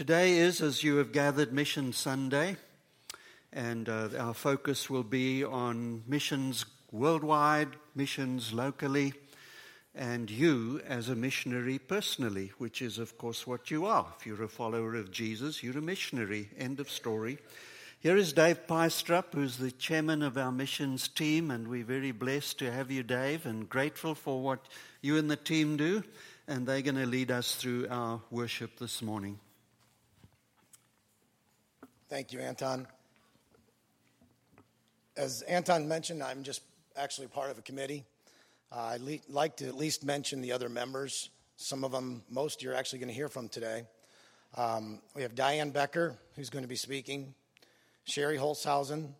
Today is, as you have gathered, Mission Sunday, and uh, our focus will be on missions worldwide, missions locally, and you as a missionary personally, which is, of course, what you are. If you're a follower of Jesus, you're a missionary. End of story. Here is Dave Peistrup, who's the chairman of our missions team, and we're very blessed to have you, Dave, and grateful for what you and the team do. And they're going to lead us through our worship this morning. Thank you, Anton. As Anton mentioned, I'm just actually part of a committee. Uh, I'd le- like to at least mention the other members. Some of them, most you're actually going to hear from today. Um, we have Diane Becker, who's going to be speaking, Sherry Holzhausen,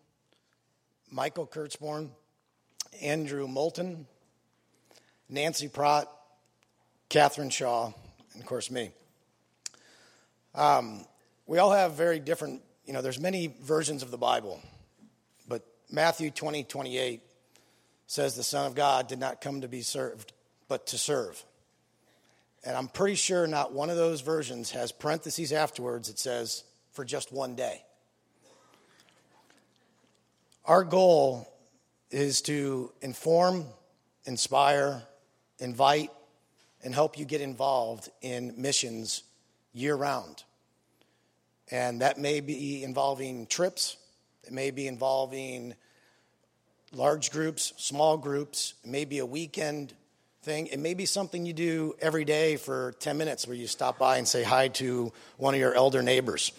Michael Kurtzborn, Andrew Moulton, Nancy Pratt, Catherine Shaw, and of course me. Um, we all have very different you know, there's many versions of the Bible, but Matthew 20, 28 says the Son of God did not come to be served, but to serve. And I'm pretty sure not one of those versions has parentheses afterwards that says, for just one day. Our goal is to inform, inspire, invite, and help you get involved in missions year round. And that may be involving trips, it may be involving large groups, small groups, it may be a weekend thing. It may be something you do every day for 10 minutes where you stop by and say hi to one of your elder neighbors.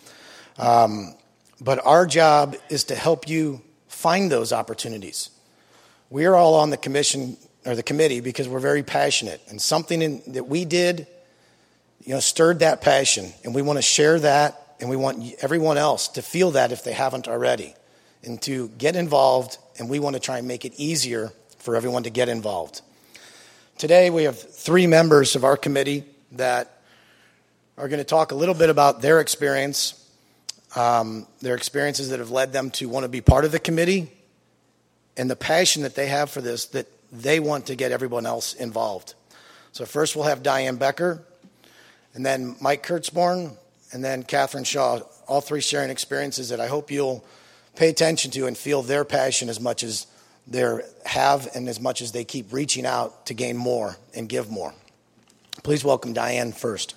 Um, but our job is to help you find those opportunities. We are all on the commission or the committee because we're very passionate, and something in, that we did, you know, stirred that passion, and we want to share that and we want everyone else to feel that if they haven't already, and to get involved. And we want to try and make it easier for everyone to get involved. Today, we have three members of our committee that are going to talk a little bit about their experience, um, their experiences that have led them to want to be part of the committee, and the passion that they have for this that they want to get everyone else involved. So, first, we'll have Diane Becker, and then Mike Kurtzborn, and then Catherine Shaw, all three sharing experiences that I hope you'll pay attention to and feel their passion as much as they have and as much as they keep reaching out to gain more and give more. Please welcome Diane first.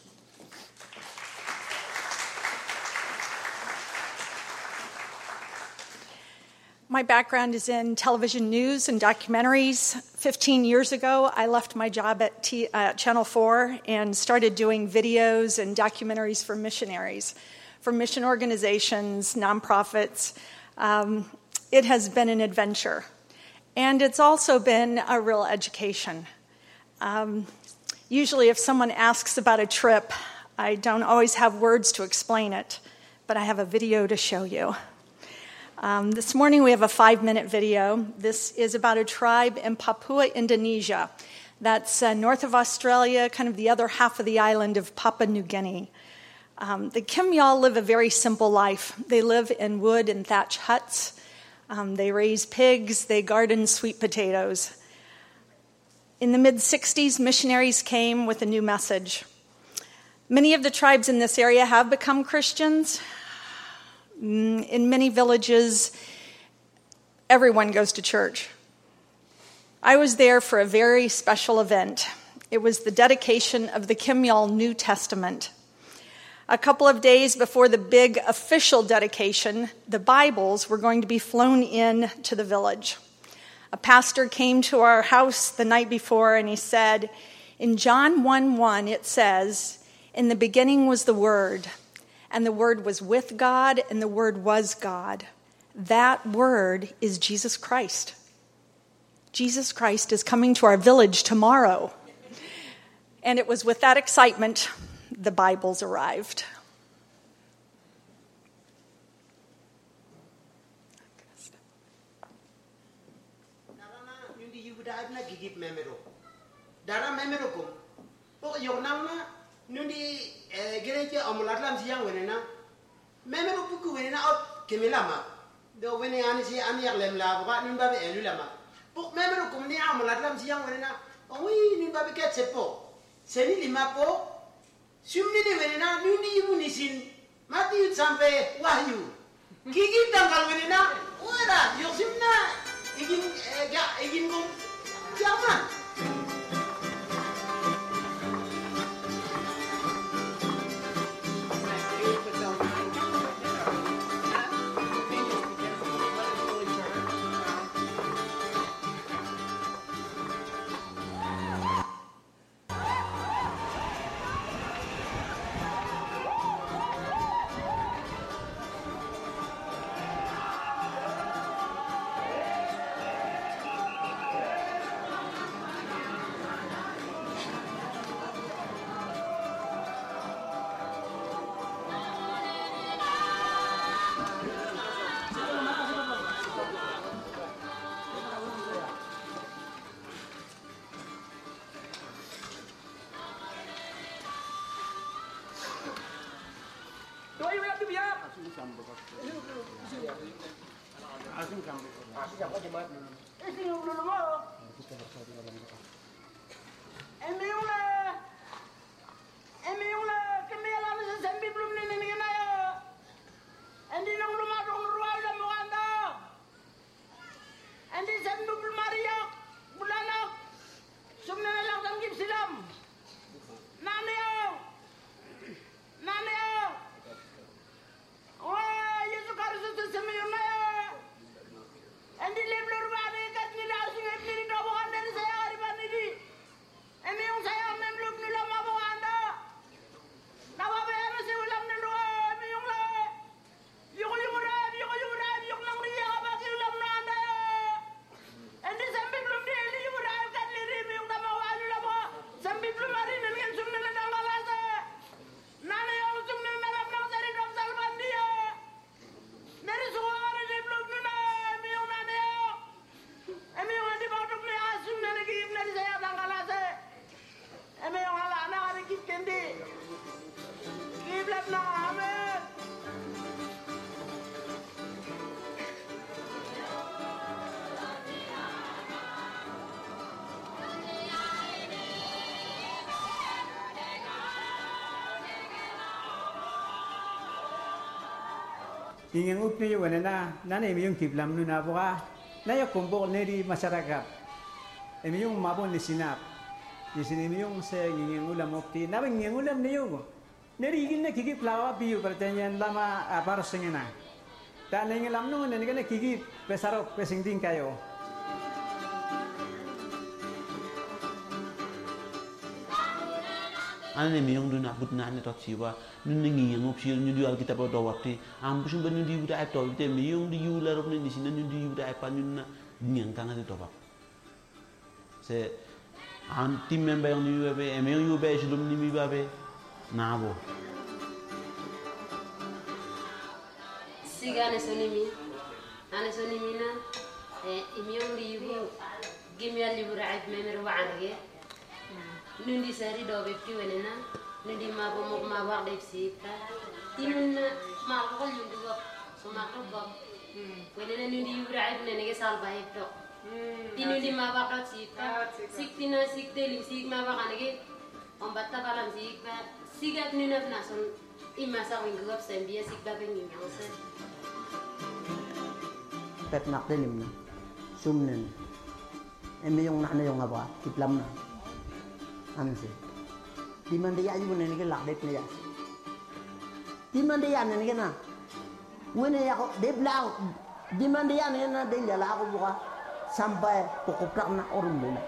My background is in television news and documentaries. 15 years ago, I left my job at T, uh, Channel 4 and started doing videos and documentaries for missionaries, for mission organizations, nonprofits. Um, it has been an adventure, and it's also been a real education. Um, usually, if someone asks about a trip, I don't always have words to explain it, but I have a video to show you. Um, this morning we have a five minute video. This is about a tribe in Papua, Indonesia. That's uh, north of Australia, kind of the other half of the island of Papua New Guinea. Um, the Kimyal live a very simple life. They live in wood and thatch huts. Um, they raise pigs, they garden sweet potatoes. In the mid 60s, missionaries came with a new message. Many of the tribes in this area have become Christians. Mm, in many villages, everyone goes to church. I was there for a very special event. It was the dedication of the Kimyal New Testament. A couple of days before the big official dedication, the Bibles were going to be flown in to the village. A pastor came to our house the night before and he said, In John 1 1, it says, In the beginning was the Word and the Word was with God, and the Word was God. That Word is Jesus Christ. Jesus Christ is coming to our village tomorrow. And it was with that excitement the Bibles arrived. Nundi gereje amulat lam si yang wenena meme ro buku wenena ot kemilama do wene ani si ani yak lem la ba nun babe elu lama bu meme ro kumni amulat lam si wenena owi nun babe ket sepo seni lima po? Sumni ni wenena nundi ibu nisin sampai wahyu. Ah, sí, ya, pues, ya, pues, ya, pues, ingin upni wana na. Nana imi yung kiblam nu na buka. Na yung kumbok neri masaragap. Imi yung mabon ni sinap. Ni sinimi yung sa ingin ulam upti na bang ingin ulam niyo ko neri igil na kikip lawa biyo pertanyan lama ah, apar singina ta nengin lam nu nani kana kikip pesarok pesingding kayo. ane le meyong dunia but butna ne tot siwa nun nengi yang opsi nun diwal ki tabo do watti am bu shum ñu di wuta ay to te meyong di yu la rok ne ni sin ñu di wuta ay pa ñun na ñen ka nga di to se an tim member yang ñu webe e meyong yu be julum ni mi babe na bo sigane sonimi ane sonimi na e meyong di yu gimyal libra ay memer wa ange nundi sari do be ti wenena nundi ma bo mo ma war def si ta tinun ma ko kan nundi go so ma ko go wenena nundi yura ay ne sal ba hmm, tinun ya, di ma ba ko si ta ah, sik lim sik ma ba kanege on batta balam sik ba sigat nunaf nason ima sa ko ngop sembia sik ba be nyanya osen pet nakdenim sumnen emi yung nahna yung aba kiplam na anu sih. Di mana ya ibu nenek lah dek ya di mana ya nenek na wene ya kok dek lah di mana ya na dek jalan aku buka. Sampai pokoknya na orang bilang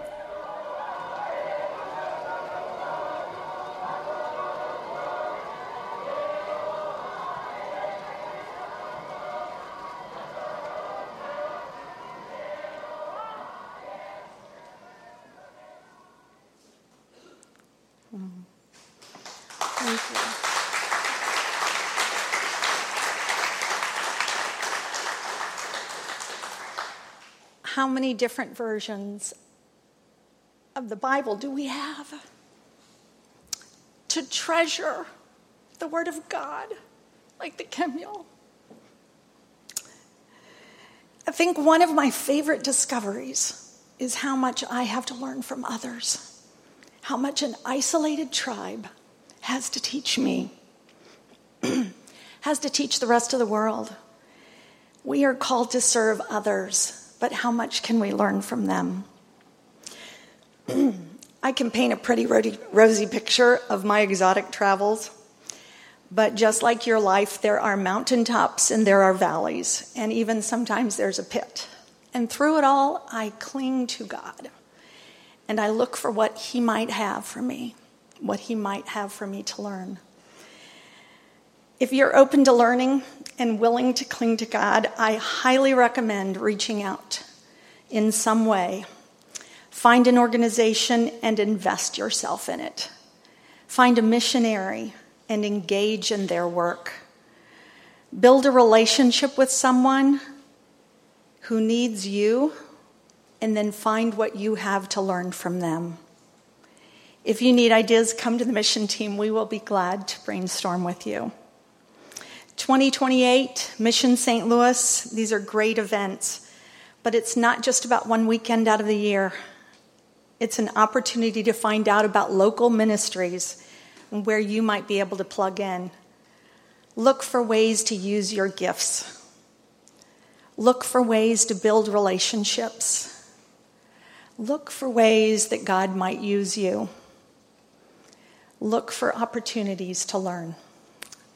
many different versions of the Bible do we have? To treasure the Word of God, like the Kimyal. I think one of my favorite discoveries is how much I have to learn from others, how much an isolated tribe has to teach me. has to teach the rest of the world. We are called to serve others, but how much can we learn from them? I can paint a pretty rosy picture of my exotic travels, but just like your life, there are mountaintops and there are valleys, and even sometimes there's a pit. And through it all, I cling to God and I look for what He might have for me, what He might have for me to learn. If you're open to learning and willing to cling to God, I highly recommend reaching out in some way. Find an organization and invest yourself in it. Find a missionary and engage in their work. Build a relationship with someone who needs you, and then find what you have to learn from them. If you need ideas, come to the mission team. We will be glad to brainstorm with you. 2028, Mission St. Louis, these are great events, but it's not just about one weekend out of the year. It's an opportunity to find out about local ministries and where you might be able to plug in. Look for ways to use your gifts. Look for ways to build relationships. Look for ways that God might use you. Look for opportunities to learn.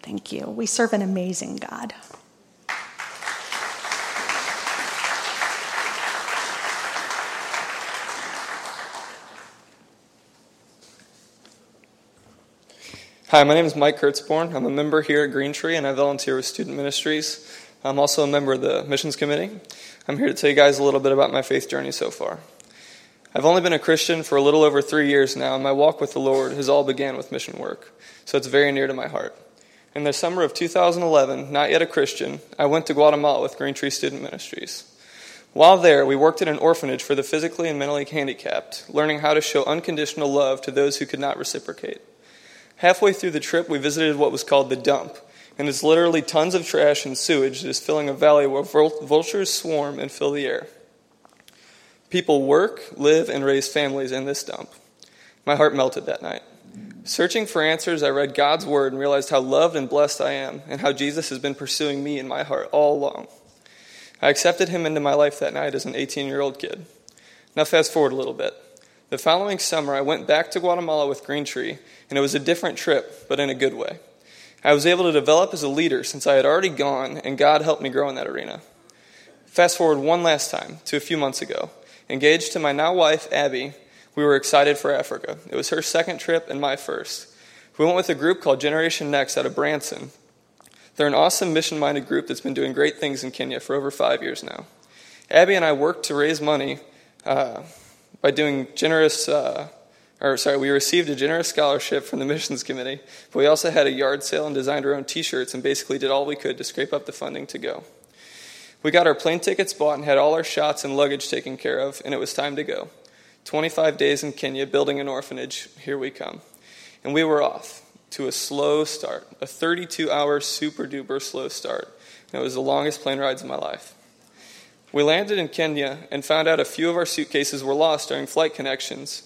Thank you. We serve an amazing God. Hi, my name is Mike Kurtzborn. I'm a member here at Green Tree and I volunteer with Student Ministries. I'm also a member of the Missions Committee. I'm here to tell you guys a little bit about my faith journey so far. I've only been a Christian for a little over three years now, and my walk with the Lord has all began with mission work, so it's very near to my heart. In the summer of 2011, not yet a Christian, I went to Guatemala with Green Tree Student Ministries. While there, we worked at an orphanage for the physically and mentally handicapped, learning how to show unconditional love to those who could not reciprocate. Halfway through the trip, we visited what was called the dump, and it's literally tons of trash and sewage that is filling a valley where vultures swarm and fill the air. People work, live, and raise families in this dump. My heart melted that night. Searching for answers, I read God's word and realized how loved and blessed I am, and how Jesus has been pursuing me in my heart all along. I accepted him into my life that night as an 18 year old kid. Now, fast forward a little bit. The following summer, I went back to Guatemala with Green Tree, and it was a different trip, but in a good way. I was able to develop as a leader since I had already gone, and God helped me grow in that arena. Fast forward one last time to a few months ago. Engaged to my now wife, Abby, we were excited for Africa. It was her second trip and my first. We went with a group called Generation Next out of Branson. They're an awesome mission minded group that's been doing great things in Kenya for over five years now. Abby and I worked to raise money uh, by doing generous, uh, or sorry, we received a generous scholarship from the missions committee, but we also had a yard sale and designed our own t shirts and basically did all we could to scrape up the funding to go. We got our plane tickets bought and had all our shots and luggage taken care of, and it was time to go. 25 days in Kenya building an orphanage, here we come. And we were off to a slow start, a 32 hour super duper slow start. And it was the longest plane rides of my life. We landed in Kenya and found out a few of our suitcases were lost during flight connections.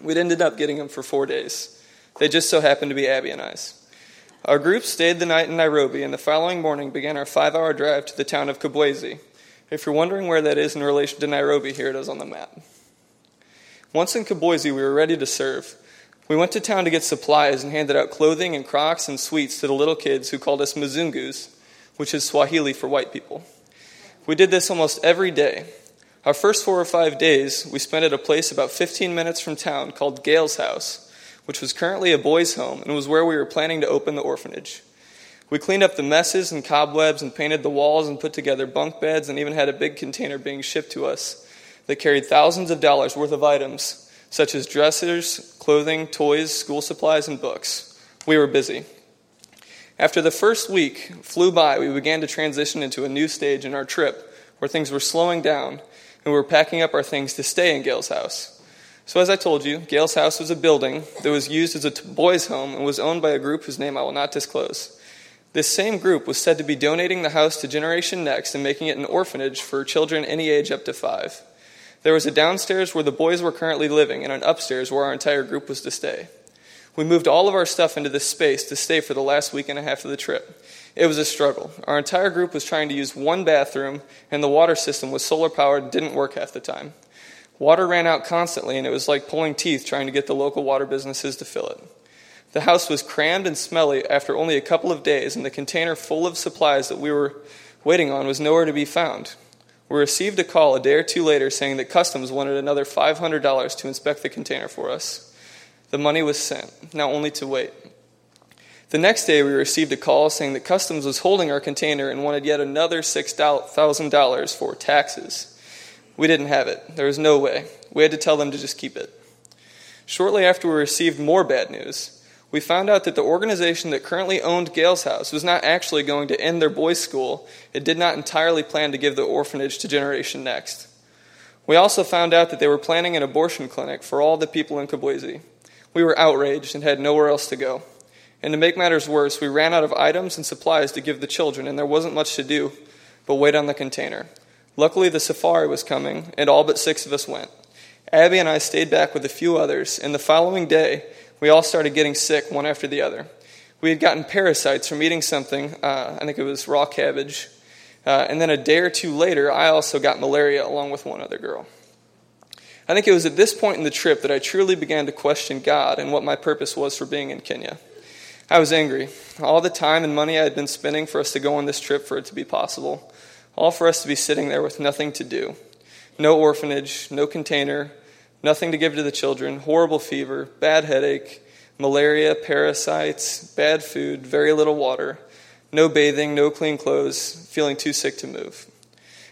We'd ended up getting them for four days. They just so happened to be Abby and I's. Our group stayed the night in Nairobi, and the following morning began our five hour drive to the town of Kibwezi. If you're wondering where that is in relation to Nairobi, here it is on the map. Once in Kibwezi, we were ready to serve. We went to town to get supplies and handed out clothing and crocs and sweets to the little kids who called us Mzungus, which is Swahili for white people. We did this almost every day. Our first four or five days, we spent at a place about 15 minutes from town called Gale's House, which was currently a boys' home and was where we were planning to open the orphanage. We cleaned up the messes and cobwebs and painted the walls and put together bunk beds and even had a big container being shipped to us that carried thousands of dollars worth of items, such as dressers, clothing, toys, school supplies, and books. We were busy. After the first week flew by, we began to transition into a new stage in our trip where things were slowing down and we were packing up our things to stay in Gail's house. So, as I told you, Gail's house was a building that was used as a boys' home and was owned by a group whose name I will not disclose. This same group was said to be donating the house to Generation Next and making it an orphanage for children any age up to five. There was a downstairs where the boys were currently living and an upstairs where our entire group was to stay. We moved all of our stuff into this space to stay for the last week and a half of the trip. It was a struggle. Our entire group was trying to use one bathroom, and the water system was solar powered, didn't work half the time. Water ran out constantly, and it was like pulling teeth trying to get the local water businesses to fill it. The house was crammed and smelly after only a couple of days, and the container full of supplies that we were waiting on was nowhere to be found. We received a call a day or two later saying that Customs wanted another $500 to inspect the container for us. The money was sent, now only to wait. The next day, we received a call saying that Customs was holding our container and wanted yet another $6,000 for taxes. We didn't have it. There was no way. We had to tell them to just keep it. Shortly after we received more bad news, we found out that the organization that currently owned Gales House was not actually going to end their boys' school. It did not entirely plan to give the orphanage to Generation Next. We also found out that they were planning an abortion clinic for all the people in Kibwezi. We were outraged and had nowhere else to go. And to make matters worse, we ran out of items and supplies to give the children, and there wasn't much to do but wait on the container. Luckily, the safari was coming, and all but six of us went. Abby and I stayed back with a few others, and the following day, we all started getting sick one after the other. We had gotten parasites from eating something, uh, I think it was raw cabbage, uh, and then a day or two later, I also got malaria along with one other girl. I think it was at this point in the trip that I truly began to question God and what my purpose was for being in Kenya. I was angry. All the time and money I had been spending for us to go on this trip for it to be possible, all for us to be sitting there with nothing to do. No orphanage, no container, nothing to give to the children, horrible fever, bad headache, malaria, parasites, bad food, very little water, no bathing, no clean clothes, feeling too sick to move.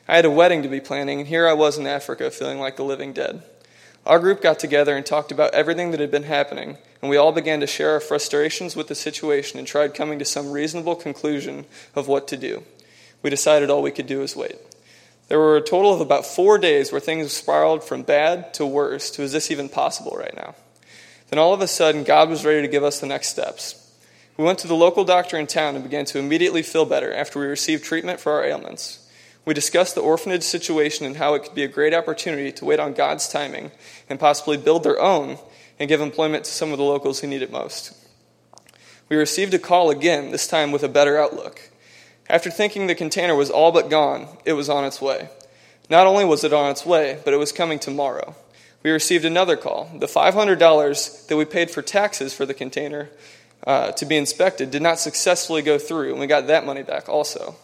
I had a wedding to be planning, and here I was in Africa feeling like the living dead. Our group got together and talked about everything that had been happening, and we all began to share our frustrations with the situation and tried coming to some reasonable conclusion of what to do. We decided all we could do was wait. There were a total of about four days where things spiraled from bad to worse to is this even possible right now? Then all of a sudden, God was ready to give us the next steps. We went to the local doctor in town and began to immediately feel better after we received treatment for our ailments. We discussed the orphanage situation and how it could be a great opportunity to wait on God's timing and possibly build their own and give employment to some of the locals who need it most. We received a call again, this time with a better outlook. After thinking the container was all but gone, it was on its way. Not only was it on its way, but it was coming tomorrow. We received another call. The $500 that we paid for taxes for the container uh, to be inspected did not successfully go through, and we got that money back also.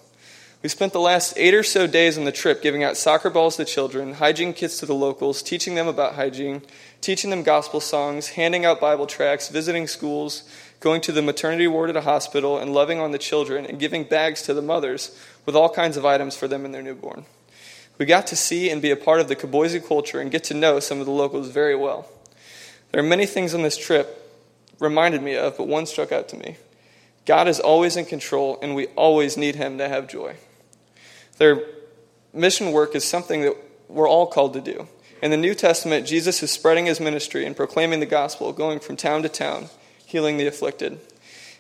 We spent the last eight or so days on the trip giving out soccer balls to children, hygiene kits to the locals, teaching them about hygiene, teaching them gospel songs, handing out Bible tracts, visiting schools, going to the maternity ward at a hospital, and loving on the children and giving bags to the mothers with all kinds of items for them and their newborn. We got to see and be a part of the Kibwezi culture and get to know some of the locals very well. There are many things on this trip reminded me of, but one struck out to me. God is always in control, and we always need Him to have joy. Their mission work is something that we're all called to do. In the New Testament, Jesus is spreading his ministry and proclaiming the gospel, going from town to town, healing the afflicted.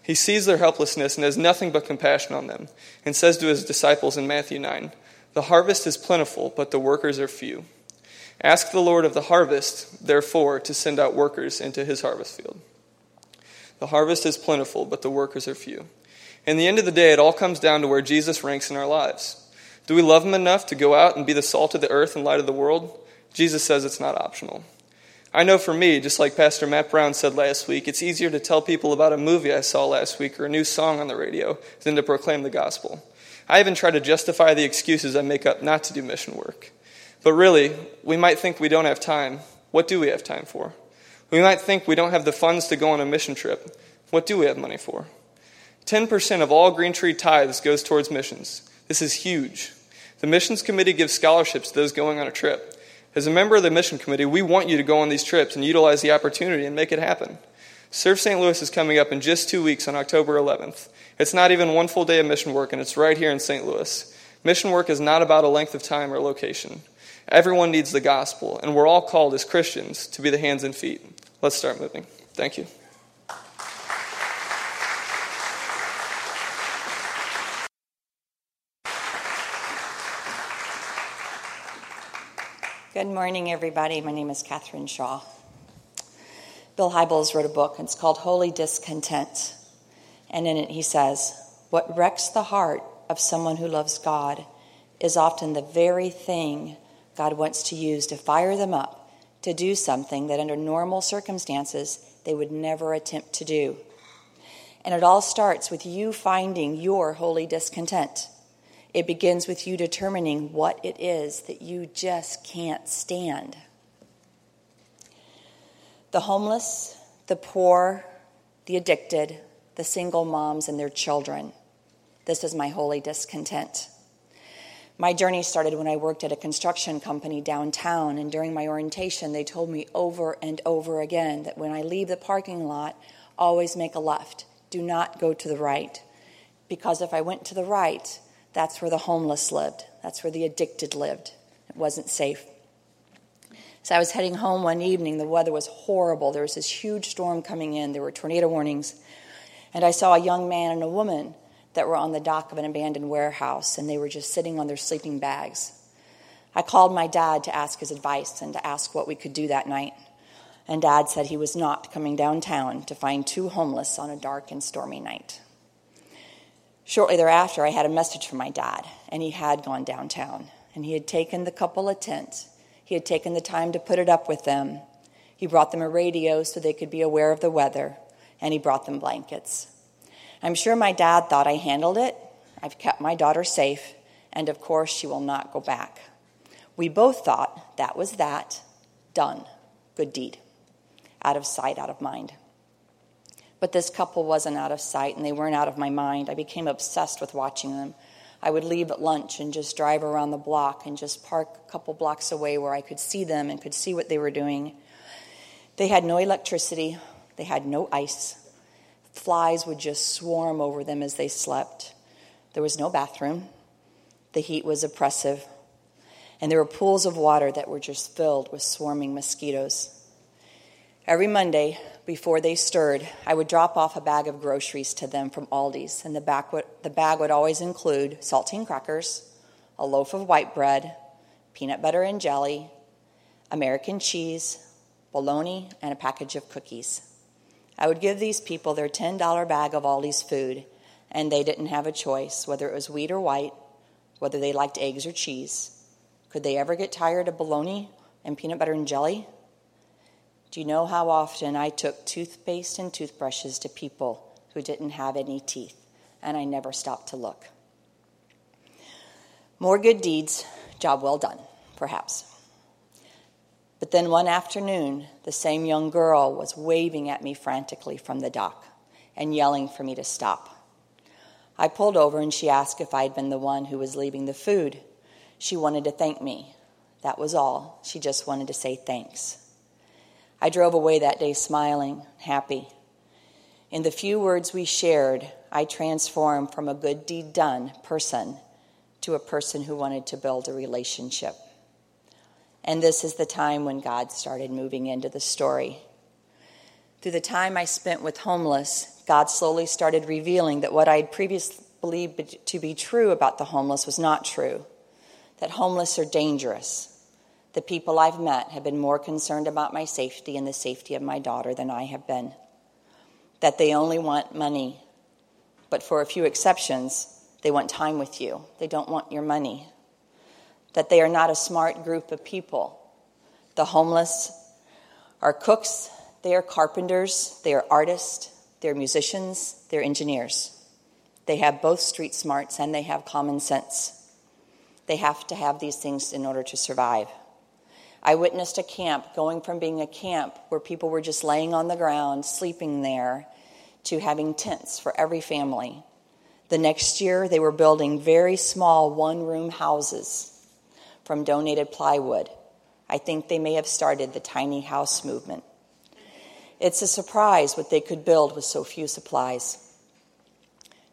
He sees their helplessness and has nothing but compassion on them, and says to his disciples in Matthew 9 The harvest is plentiful, but the workers are few. Ask the Lord of the harvest, therefore, to send out workers into his harvest field. The harvest is plentiful, but the workers are few. In the end of the day, it all comes down to where Jesus ranks in our lives. Do we love Him enough to go out and be the salt of the earth and light of the world? Jesus says it's not optional. I know for me, just like Pastor Matt Brown said last week, it's easier to tell people about a movie I saw last week or a new song on the radio than to proclaim the gospel. I even try to justify the excuses I make up not to do mission work. But really, we might think we don't have time. What do we have time for? We might think we don't have the funds to go on a mission trip. What do we have money for? 10% of all Green Tree tithes goes towards missions. This is huge. The missions committee gives scholarships to those going on a trip. As a member of the mission committee, we want you to go on these trips and utilize the opportunity and make it happen. Serve St. Louis is coming up in just two weeks on October 11th. It's not even one full day of mission work, and it's right here in St. Louis. Mission work is not about a length of time or location. Everyone needs the gospel, and we're all called as Christians to be the hands and feet. Let's start moving. Thank you. Good morning, everybody. My name is Catherine Shaw. Bill Hybels wrote a book, it's called Holy Discontent. And in it, he says, What wrecks the heart of someone who loves God is often the very thing God wants to use to fire them up to do something that under normal circumstances they would never attempt to do. And it all starts with you finding your holy discontent. It begins with you determining what it is that you just can't stand. The homeless, the poor, the addicted, the single moms and their children. This is my holy discontent. My journey started when I worked at a construction company downtown, and during my orientation, they told me over and over again that when I leave the parking lot, always make a left. Do not go to the right. Because if I went to the right, that's where the homeless lived, that's where the addicted lived. It wasn't safe. So I was heading home one evening. The weather was horrible. There was this huge storm coming in, there were tornado warnings. And I saw a young man and a woman that were on the dock of an abandoned warehouse, and they were just sitting on their sleeping bags. I called my dad to ask his advice and to ask what we could do that night. And dad said he was not coming downtown to find two homeless on a dark and stormy night. Shortly thereafter, I had a message from my dad, and he had gone downtown. And he had taken the couple a tent. He had taken the time to put it up with them. He brought them a radio so they could be aware of the weather, and he brought them blankets. I'm sure my dad thought I handled it. I've kept my daughter safe, and of course, she will not go back. We both thought that was that. Done. Good deed. Out of sight, out of mind. But this couple wasn't out of sight, and they weren't out of my mind. I became obsessed with watching them. I would leave at lunch and just drive around the block and just park a couple blocks away where I could see them and could see what they were doing. They had no electricity, they had no ice, Flies would just swarm over them as they slept. There was no bathroom. The heat was oppressive. And there were pools of water that were just filled with swarming mosquitoes. Every Monday, before they stirred, I would drop off a bag of groceries to them from Aldi's, and the, bag would, the bag would always include saltine crackers, a loaf of white bread, peanut butter and jelly, American cheese, bologna, and a package of cookies. I would give these people their $10 bag of Aldi's food, and they didn't have a choice whether it was wheat or white, whether they liked eggs or cheese. Could they ever get tired of bologna and peanut butter and jelly? Do you know how often I took toothpaste and toothbrushes to people who didn't have any teeth, and I never stopped to look? More good deeds, job well done, perhaps. But then one afternoon, the same young girl was waving at me frantically from the dock and yelling for me to stop. I pulled over and she asked if I'd been the one who was leaving the food. She wanted to thank me. That was all. She just wanted to say thanks. I drove away that day smiling, happy. In the few words we shared, I transformed from a good deed done person to a person who wanted to build a relationship. And this is the time when God started moving into the story. Through the time I spent with homeless, God slowly started revealing that what I had previously believed to be true about the homeless was not true. That homeless are dangerous. The people I've met have been more concerned about my safety and the safety of my daughter than I have been. That they only want money. But for a few exceptions, they want time with you. They don't want your money that they are not a smart group of people. The homeless are cooks, they are carpenters, they are artists, they're musicians, they're engineers. They have both street smarts and they have common sense. They have to have these things in order to survive. I witnessed a camp going from being a camp where people were just laying on the ground, sleeping there, to having tents for every family. The next year, they were building very small one room houses from donated plywood. I think they may have started the tiny house movement. It's a surprise what they could build with so few supplies.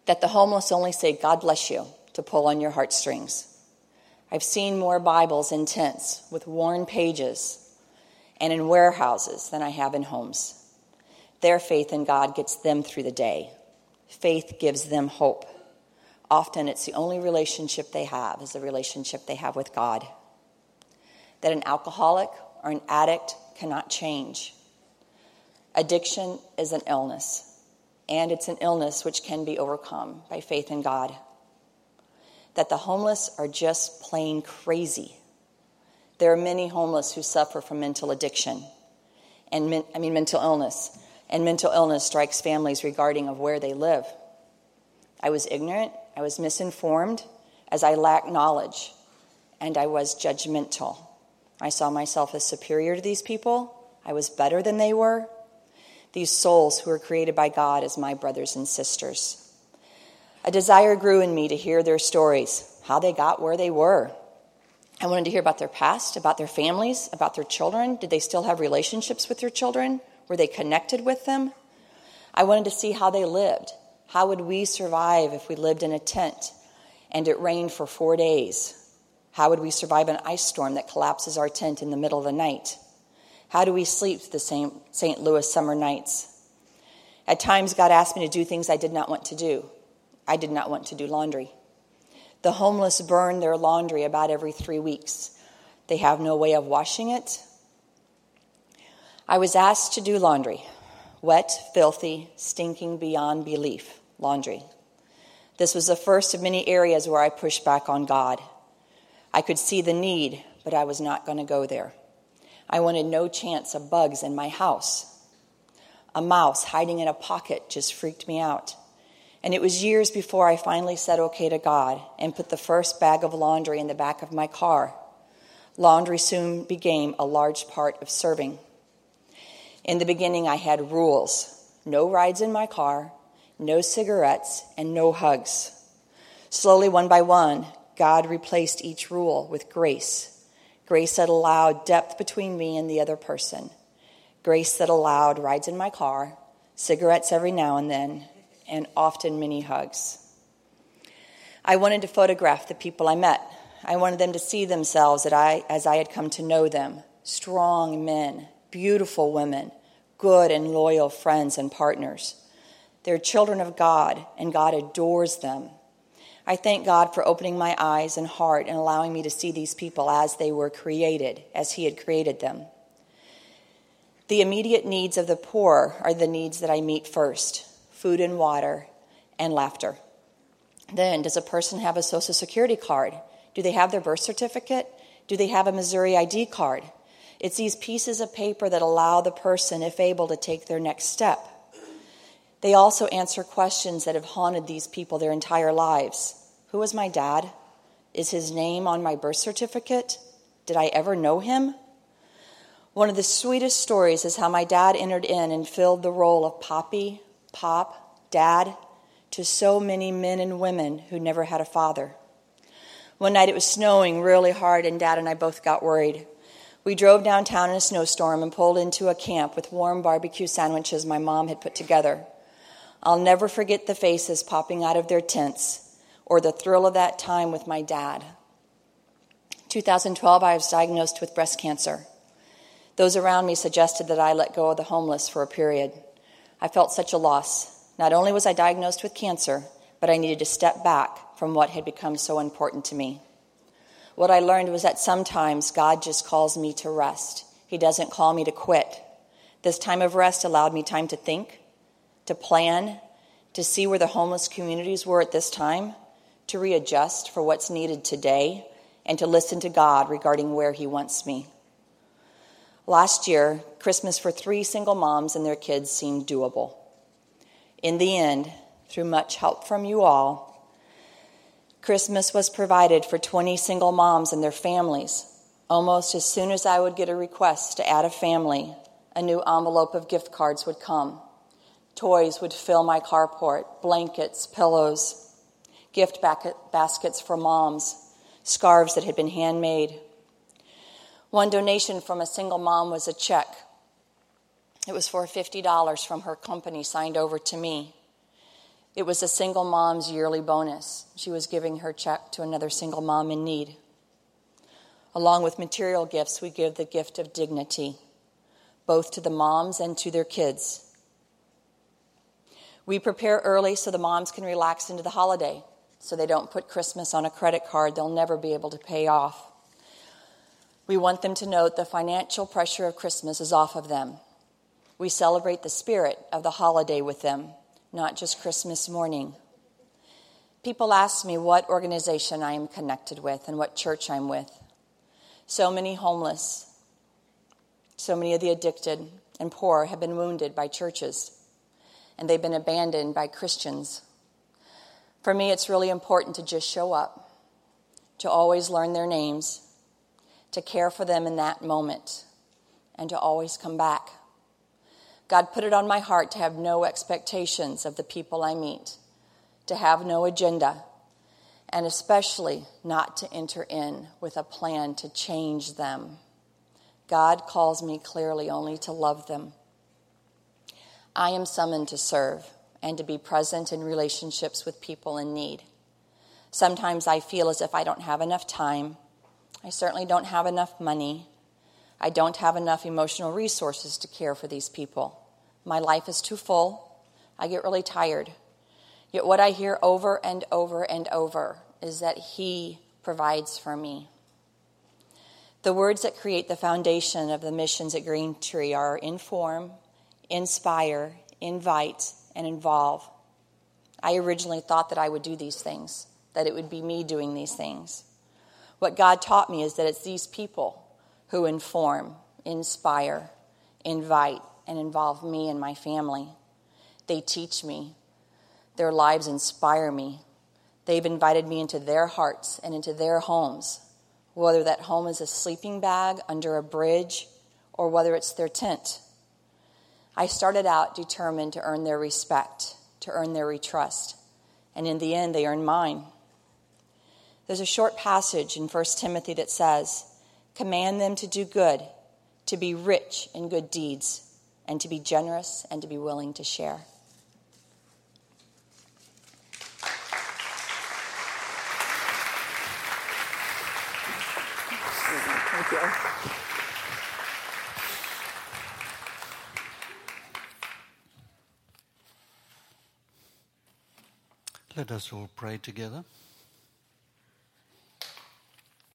That the homeless only say, God bless you, to pull on your heartstrings. I've seen more Bibles in tents with worn pages and in warehouses than I have in homes. Their faith in God gets them through the day. Faith gives them hope often it's the only relationship they have is the relationship they have with God. That an alcoholic or an addict cannot change. Addiction is an illness, and it's an illness which can be overcome by faith in God. That the homeless are just plain crazy. There are many homeless who suffer from mental addiction, and I mean mental illness, and mental illness strikes families regarding of where they live. I was ignorant, I was misinformed, as I lacked knowledge, and I was judgmental. I saw myself as superior to these people. I was better than they were. These souls who were created by God as my brothers and sisters. A desire grew in me to hear their stories, how they got where they were. I wanted to hear about their past, about their families, about their children. Did they still have relationships with their children? Were they connected with them? I wanted to see how they lived. How would we survive if we lived in a tent and it rained for four days? How would we survive an ice storm that collapses our tent in the middle of the night? How do we sleep the same St. Louis summer nights? At times, God asked me to do things I did not want to do. I did not want to do laundry. The homeless burn their laundry about every three weeks. They have no way of washing it. I was asked to do laundry wet, filthy, stinking beyond belief laundry. This was the first of many areas where I pushed back on God. I could see the need, but I was not going to go there. I wanted no chance of bugs in my house. A mouse hiding in a pocket just freaked me out. And it was years before I finally said okay to God and put the first bag of laundry in the back of my car. Laundry soon became a large part of serving. In the beginning, I had rules no rides in my car, no cigarettes, and no hugs. Slowly, one by one, God replaced each rule with grace grace that allowed depth between me and the other person, grace that allowed rides in my car, cigarettes every now and then, and often many hugs. I wanted to photograph the people I met. I wanted them to see themselves I, as I had come to know them strong men, beautiful women, good and loyal friends and partners. They're children of God, and God adores them. I thank God for opening my eyes and heart and allowing me to see these people as they were created, as He had created them. The immediate needs of the poor are the needs that I meet first food and water and laughter. Then, does a person have a Social Security card? Do they have their birth certificate? Do they have a Missouri ID card? It's these pieces of paper that allow the person, if able, to take their next step. They also answer questions that have haunted these people their entire lives. Who was my dad? Is his name on my birth certificate? Did I ever know him? One of the sweetest stories is how my dad entered in and filled the role of Poppy, Pop, Dad to so many men and women who never had a father. One night it was snowing really hard, and Dad and I both got worried. We drove downtown in a snowstorm and pulled into a camp with warm barbecue sandwiches my mom had put together. I'll never forget the faces popping out of their tents or the thrill of that time with my dad. 2012, I was diagnosed with breast cancer. Those around me suggested that I let go of the homeless for a period. I felt such a loss. Not only was I diagnosed with cancer, but I needed to step back from what had become so important to me. What I learned was that sometimes God just calls me to rest. He doesn't call me to quit. This time of rest allowed me time to think, to plan, to see where the homeless communities were at this time, to readjust for what's needed today, and to listen to God regarding where He wants me. Last year, Christmas for three single moms and their kids seemed doable. In the end, through much help from you all, Christmas was provided for 20 single moms and their families. Almost as soon as I would get a request to add a family, a new envelope of gift cards would come. Toys would fill my carport, blankets, pillows, gift baskets for moms, scarves that had been handmade. One donation from a single mom was a check. It was for $50 from her company signed over to me. It was a single mom's yearly bonus. She was giving her check to another single mom in need. Along with material gifts, we give the gift of dignity, both to the moms and to their kids. We prepare early so the moms can relax into the holiday, so they don't put Christmas on a credit card they'll never be able to pay off. We want them to note the financial pressure of Christmas is off of them. We celebrate the spirit of the holiday with them, not just Christmas morning. People ask me what organization I am connected with and what church I'm with. So many homeless, so many of the addicted and poor have been wounded by churches, and they've been abandoned by Christians. For me, it's really important to just show up, to always learn their names, to care for them in that moment, and to always come back. God put it on my heart to have no expectations of the people I meet, to have no agenda, and especially not to enter in with a plan to change them. God calls me clearly only to love them. I am summoned to serve and to be present in relationships with people in need. Sometimes I feel as if I don't have enough time. I certainly don't have enough money. I don't have enough emotional resources to care for these people. My life is too full. I get really tired. Yet, what I hear over and over and over is that He provides for me. The words that create the foundation of the missions at Green Tree are inform, inspire, invite, and involve. I originally thought that I would do these things, that it would be me doing these things. What God taught me is that it's these people who inform, inspire, invite, and involve me and my family. They teach me. Their lives inspire me. They've invited me into their hearts and into their homes, whether that home is a sleeping bag under a bridge or whether it's their tent. I started out determined to earn their respect, to earn their trust, and in the end, they earned mine. There's a short passage in 1 Timothy that says, Command them to do good, to be rich in good deeds, and to be generous and to be willing to share. Let us all pray together.